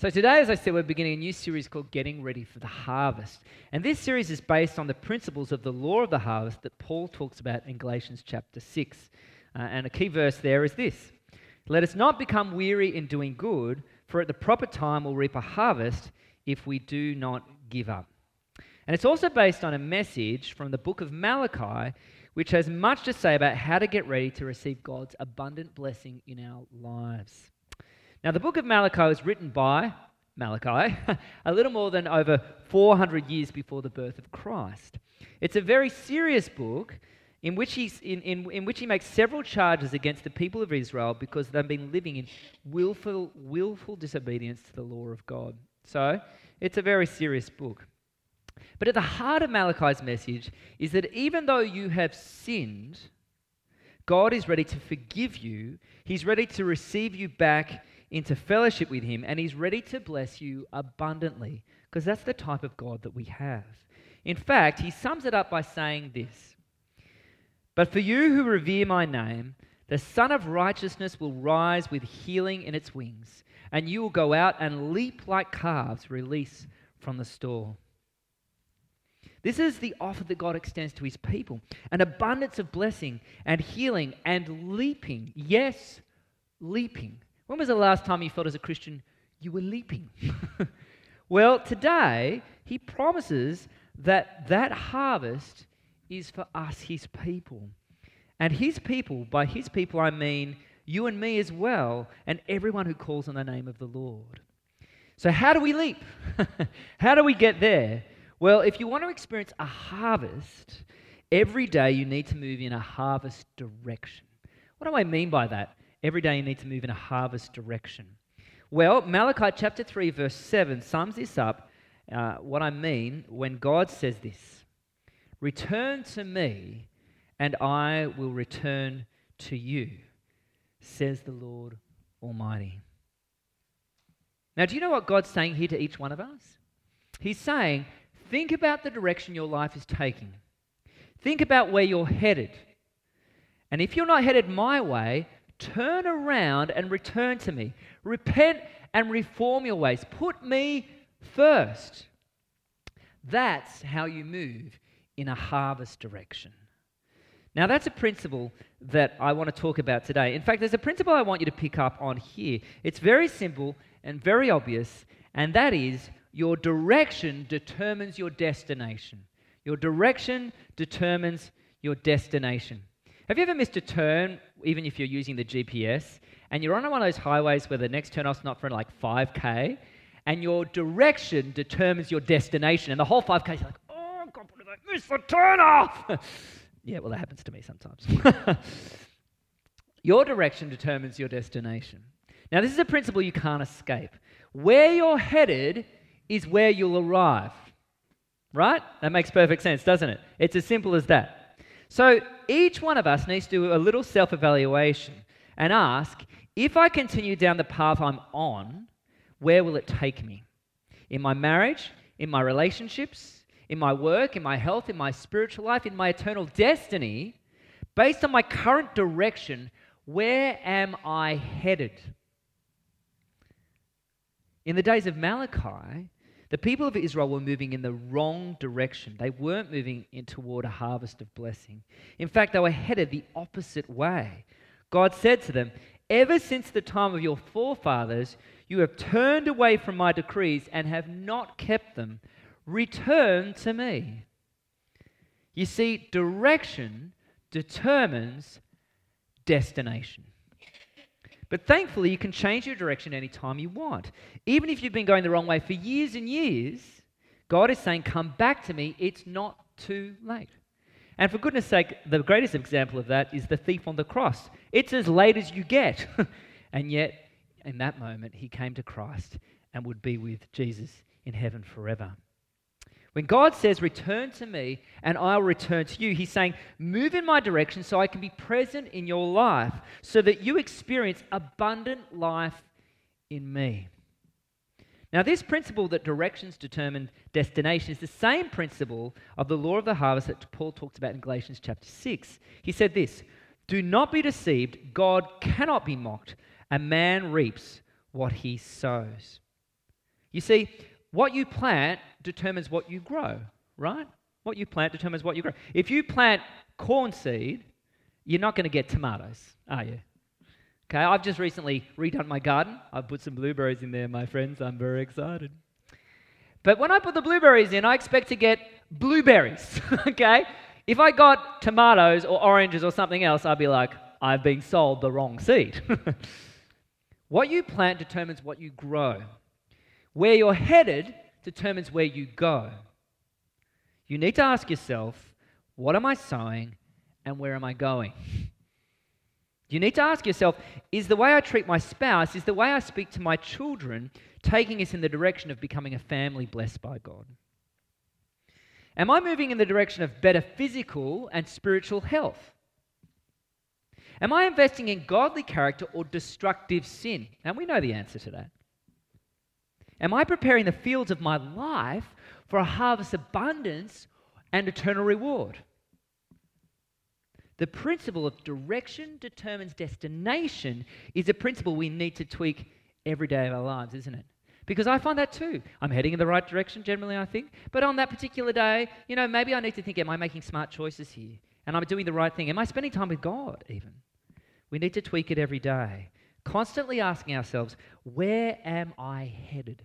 So, today, as I said, we're beginning a new series called Getting Ready for the Harvest. And this series is based on the principles of the law of the harvest that Paul talks about in Galatians chapter 6. Uh, and a key verse there is this Let us not become weary in doing good, for at the proper time we'll reap a harvest if we do not give up. And it's also based on a message from the book of Malachi, which has much to say about how to get ready to receive God's abundant blessing in our lives. Now, the book of Malachi was written by Malachi a little more than over 400 years before the birth of Christ. It's a very serious book in which, he's, in, in, in which he makes several charges against the people of Israel because they've been living in willful, willful disobedience to the law of God. So, it's a very serious book. But at the heart of Malachi's message is that even though you have sinned, God is ready to forgive you. He's ready to receive you back into fellowship with Him, and He's ready to bless you abundantly, because that's the type of God that we have. In fact, He sums it up by saying this But for you who revere my name, the Sun of Righteousness will rise with healing in its wings, and you will go out and leap like calves released from the stall. This is the offer that God extends to his people an abundance of blessing and healing and leaping. Yes, leaping when was the last time you felt as a Christian you were leaping? well, today, he promises that that harvest is for us, his people. And his people, by his people, I mean you and me as well, and everyone who calls on the name of the Lord. So, how do we leap? how do we get there? Well, if you want to experience a harvest, every day you need to move in a harvest direction. What do I mean by that? Every day you need to move in a harvest direction. Well, Malachi chapter 3, verse 7 sums this up. Uh, what I mean when God says this Return to me, and I will return to you, says the Lord Almighty. Now, do you know what God's saying here to each one of us? He's saying, Think about the direction your life is taking. Think about where you're headed. And if you're not headed my way, Turn around and return to me. Repent and reform your ways. Put me first. That's how you move in a harvest direction. Now, that's a principle that I want to talk about today. In fact, there's a principle I want you to pick up on here. It's very simple and very obvious, and that is your direction determines your destination. Your direction determines your destination. Have you ever missed a turn, even if you're using the GPS, and you're on one of those highways where the next turnoff's not for like 5K, and your direction determines your destination, and the whole 5K is like, oh, God, did I miss the turn off? yeah, well, that happens to me sometimes. your direction determines your destination. Now, this is a principle you can't escape. Where you're headed is where you'll arrive. Right? That makes perfect sense, doesn't it? It's as simple as that. So each one of us needs to do a little self evaluation and ask if I continue down the path I'm on, where will it take me? In my marriage, in my relationships, in my work, in my health, in my spiritual life, in my eternal destiny, based on my current direction, where am I headed? In the days of Malachi, the people of Israel were moving in the wrong direction. They weren't moving in toward a harvest of blessing. In fact, they were headed the opposite way. God said to them, Ever since the time of your forefathers, you have turned away from my decrees and have not kept them. Return to me. You see, direction determines destination. But thankfully, you can change your direction anytime you want. Even if you've been going the wrong way for years and years, God is saying, Come back to me. It's not too late. And for goodness sake, the greatest example of that is the thief on the cross. It's as late as you get. and yet, in that moment, he came to Christ and would be with Jesus in heaven forever. When God says, Return to me and I'll return to you, He's saying, Move in my direction so I can be present in your life so that you experience abundant life in me. Now, this principle that directions determine destination is the same principle of the law of the harvest that Paul talks about in Galatians chapter 6. He said this Do not be deceived, God cannot be mocked. A man reaps what he sows. You see, what you plant determines what you grow, right? What you plant determines what you grow. If you plant corn seed, you're not going to get tomatoes, are you? Okay, I've just recently redone my garden. I've put some blueberries in there, my friends. I'm very excited. But when I put the blueberries in, I expect to get blueberries, okay? If I got tomatoes or oranges or something else, I'd be like, I've been sold the wrong seed. what you plant determines what you grow. Where you're headed determines where you go. You need to ask yourself, what am I sowing and where am I going? You need to ask yourself is the way I treat my spouse, is the way I speak to my children taking us in the direction of becoming a family blessed by God? Am I moving in the direction of better physical and spiritual health? Am I investing in godly character or destructive sin? And we know the answer to that. Am I preparing the fields of my life for a harvest abundance and eternal reward? The principle of direction determines destination is a principle we need to tweak every day of our lives, isn't it? Because I find that too. I'm heading in the right direction generally, I think. But on that particular day, you know, maybe I need to think, am I making smart choices here? And I'm doing the right thing. Am I spending time with God even? We need to tweak it every day. Constantly asking ourselves, where am I headed?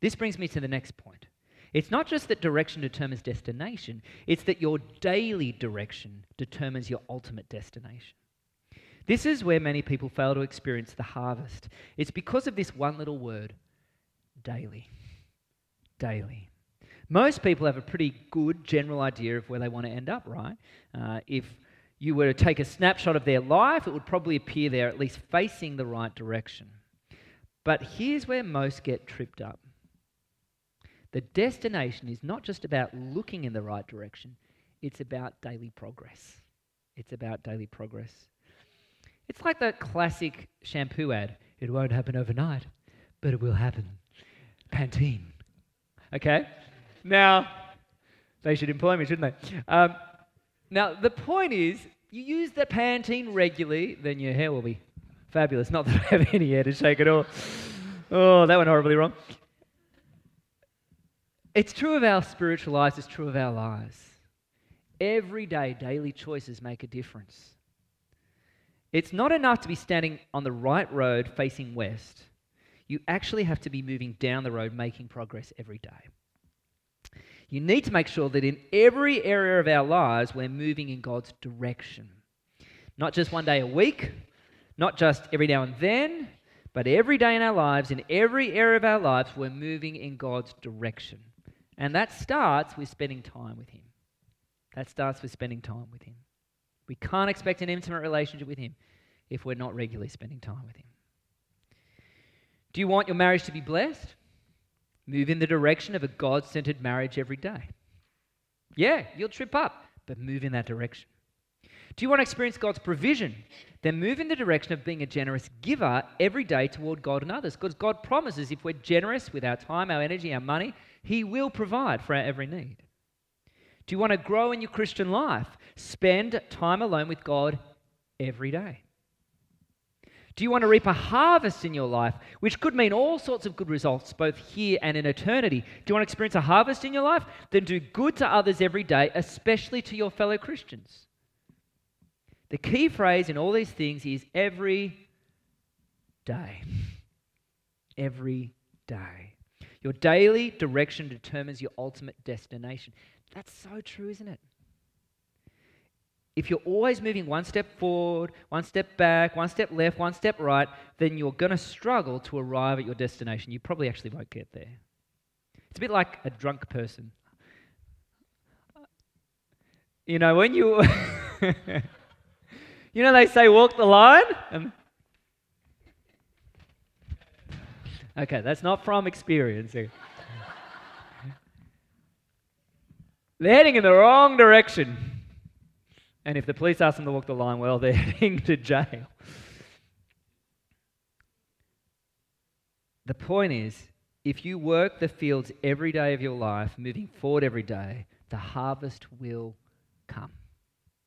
This brings me to the next point. It's not just that direction determines destination, it's that your daily direction determines your ultimate destination. This is where many people fail to experience the harvest. It's because of this one little word daily. Daily. Most people have a pretty good general idea of where they want to end up, right? Uh, if you were to take a snapshot of their life, it would probably appear they're at least facing the right direction. But here's where most get tripped up the destination is not just about looking in the right direction, it's about daily progress. It's about daily progress. It's like that classic shampoo ad it won't happen overnight, but it will happen. Pantene. Okay? Now, they should employ me, shouldn't they? Um, now, the point is, you use the Pantene regularly, then your hair will be fabulous. Not that I have any hair to shake at all. Oh, that went horribly wrong. It's true of our spiritual lives, it's true of our lives. Every day, daily choices make a difference. It's not enough to be standing on the right road facing west. You actually have to be moving down the road, making progress every day. You need to make sure that in every area of our lives, we're moving in God's direction. Not just one day a week, not just every now and then, but every day in our lives, in every area of our lives, we're moving in God's direction. And that starts with spending time with Him. That starts with spending time with Him. We can't expect an intimate relationship with Him if we're not regularly spending time with Him. Do you want your marriage to be blessed? Move in the direction of a God centered marriage every day. Yeah, you'll trip up, but move in that direction. Do you want to experience God's provision? Then move in the direction of being a generous giver every day toward God and others. Because God promises if we're generous with our time, our energy, our money, he will provide for our every need. Do you want to grow in your Christian life? Spend time alone with God every day. Do you want to reap a harvest in your life, which could mean all sorts of good results, both here and in eternity? Do you want to experience a harvest in your life? Then do good to others every day, especially to your fellow Christians. The key phrase in all these things is every day. Every day. Your daily direction determines your ultimate destination. That's so true, isn't it? If you're always moving one step forward, one step back, one step left, one step right, then you're going to struggle to arrive at your destination. You probably actually won't get there. It's a bit like a drunk person. You know, when you. you know, they say walk the line, and Okay, that's not from experience. They're heading in the wrong direction. And if the police ask them to walk the line, well, they're heading to jail. The point is, if you work the fields every day of your life, moving forward every day, the harvest will come.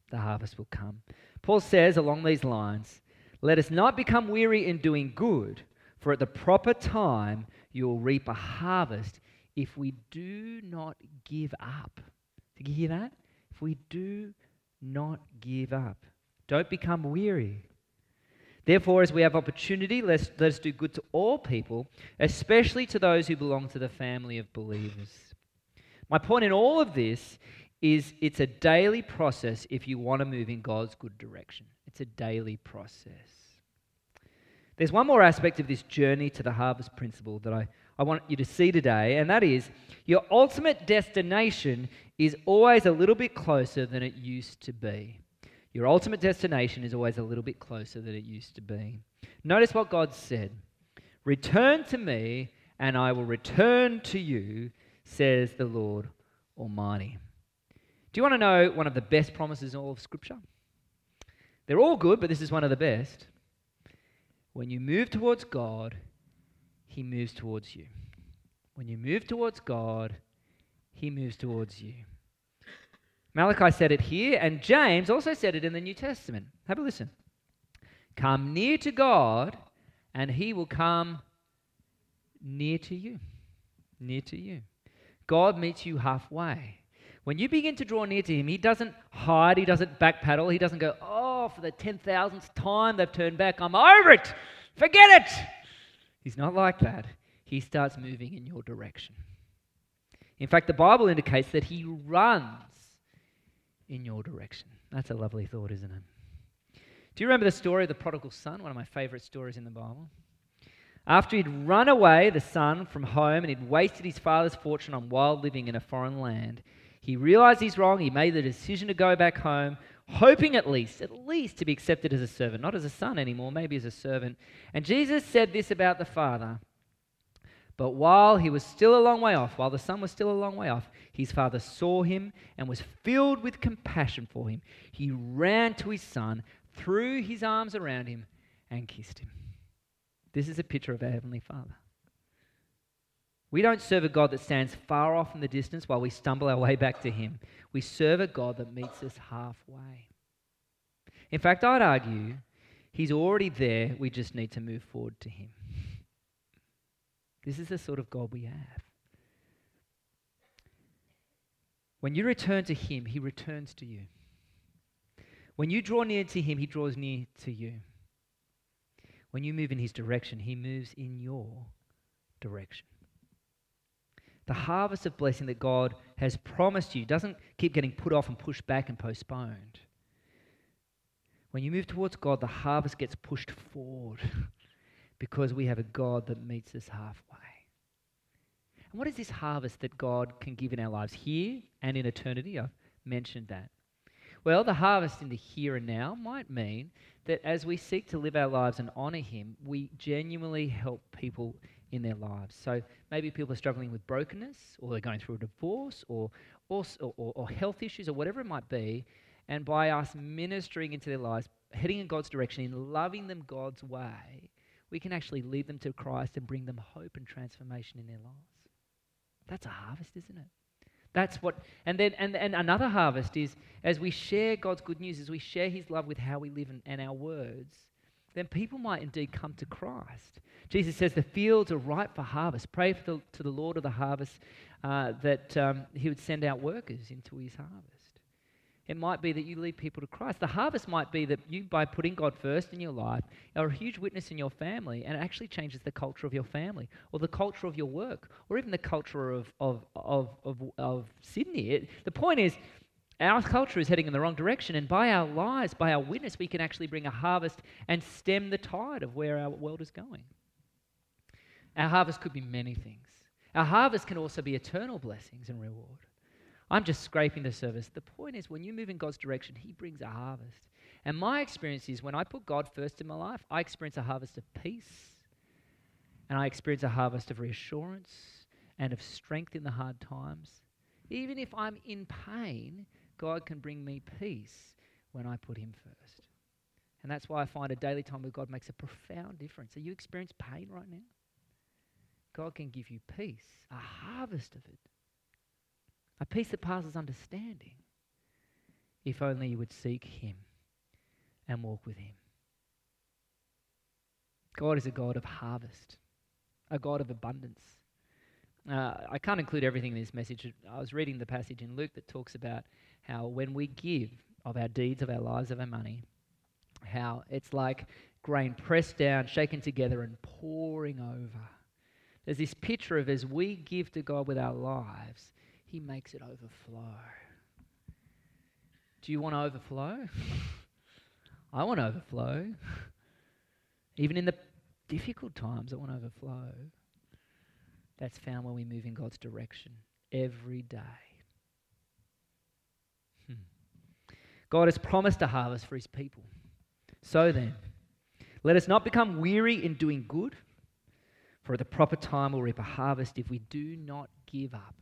The harvest will come. Paul says along these lines, let us not become weary in doing good For at the proper time, you will reap a harvest if we do not give up. Did you hear that? If we do not give up, don't become weary. Therefore, as we have opportunity, let's, let us do good to all people, especially to those who belong to the family of believers. My point in all of this is it's a daily process if you want to move in God's good direction. It's a daily process. There's one more aspect of this journey to the harvest principle that I, I want you to see today, and that is your ultimate destination is always a little bit closer than it used to be. Your ultimate destination is always a little bit closer than it used to be. Notice what God said Return to me, and I will return to you, says the Lord Almighty. Do you want to know one of the best promises in all of Scripture? They're all good, but this is one of the best. When you move towards God, He moves towards you. When you move towards God, He moves towards you. Malachi said it here, and James also said it in the New Testament. Have a listen. Come near to God, and He will come near to you. Near to you. God meets you halfway. When you begin to draw near to Him, He doesn't hide, He doesn't backpedal, He doesn't go, oh, for the 10,000th time they've turned back, I'm over it, forget it. He's not like that. He starts moving in your direction. In fact, the Bible indicates that He runs in your direction. That's a lovely thought, isn't it? Do you remember the story of the prodigal son? One of my favorite stories in the Bible. After he'd run away, the son, from home and he'd wasted his father's fortune on wild living in a foreign land, he realized he's wrong. He made the decision to go back home, hoping at least, at least to be accepted as a servant, not as a son anymore, maybe as a servant. And Jesus said this about the father. But while he was still a long way off, while the son was still a long way off, his father saw him and was filled with compassion for him. He ran to his son, threw his arms around him, and kissed him. This is a picture of our Heavenly Father. We don't serve a God that stands far off in the distance while we stumble our way back to Him. We serve a God that meets us halfway. In fact, I'd argue He's already there. We just need to move forward to Him. This is the sort of God we have. When you return to Him, He returns to you. When you draw near to Him, He draws near to you. When you move in His direction, He moves in your direction. The harvest of blessing that God has promised you doesn't keep getting put off and pushed back and postponed. When you move towards God, the harvest gets pushed forward because we have a God that meets us halfway. And what is this harvest that God can give in our lives here and in eternity? I've mentioned that. Well, the harvest in the here and now might mean that as we seek to live our lives and honor Him, we genuinely help people in their lives. So maybe people are struggling with brokenness, or they're going through a divorce, or, or, or, or health issues, or whatever it might be. And by us ministering into their lives, heading in God's direction, in loving them God's way, we can actually lead them to Christ and bring them hope and transformation in their lives. That's a harvest, isn't it? That's what, and then, and, and another harvest is as we share God's good news, as we share His love with how we live and, and our words, then people might indeed come to Christ. Jesus says the fields are ripe for harvest. Pray for the, to the Lord of the harvest uh, that um, He would send out workers into His harvest. It might be that you lead people to Christ. The harvest might be that you, by putting God first in your life, are a huge witness in your family and it actually changes the culture of your family or the culture of your work or even the culture of, of, of, of, of Sydney. It, the point is, our culture is heading in the wrong direction, and by our lives, by our witness, we can actually bring a harvest and stem the tide of where our world is going. Our harvest could be many things. Our harvest can also be eternal blessings and reward. I'm just scraping the surface. The point is, when you move in God's direction, He brings a harvest. And my experience is when I put God first in my life, I experience a harvest of peace, and I experience a harvest of reassurance and of strength in the hard times. Even if I'm in pain, God can bring me peace when I put Him first. And that's why I find a daily time with God makes a profound difference. Are you experiencing pain right now? God can give you peace, a harvest of it a peace that passes understanding, if only you would seek Him and walk with Him. God is a God of harvest, a God of abundance. Uh, I can't include everything in this message. I was reading the passage in Luke that talks about how when we give of our deeds, of our lives, of our money, how it's like grain pressed down, shaken together, and pouring over. There's this picture of as we give to God with our lives, He makes it overflow. Do you want to overflow? I want to overflow. Even in the difficult times, I want to overflow. That's found when we move in God's direction every day. Hmm. God has promised a harvest for his people. So then, let us not become weary in doing good, for at the proper time we'll reap a harvest if we do not give up.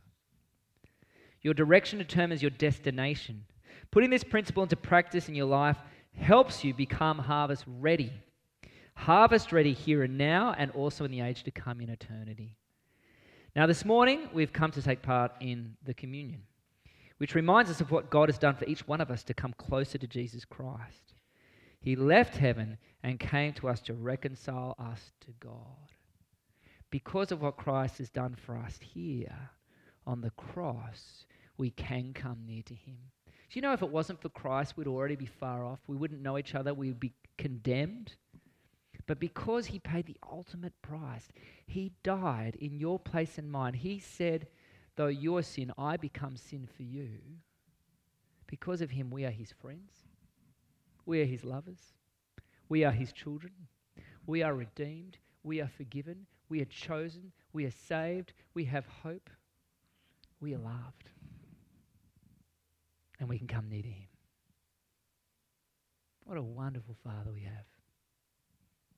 Your direction determines your destination. Putting this principle into practice in your life helps you become harvest ready. Harvest ready here and now, and also in the age to come in eternity. Now, this morning, we've come to take part in the communion, which reminds us of what God has done for each one of us to come closer to Jesus Christ. He left heaven and came to us to reconcile us to God. Because of what Christ has done for us here on the cross, we can come near to Him. Do you know if it wasn't for Christ, we'd already be far off? We wouldn't know each other, we would be condemned. But because He paid the ultimate price, He died in your place and mine. He said, Though your sin, I become sin for you. Because of Him, we are His friends. We are his lovers. We are his children. We are redeemed. We are forgiven. We are chosen. We are saved. We have hope. We are loved. And we can come near to him. What a wonderful Father we have.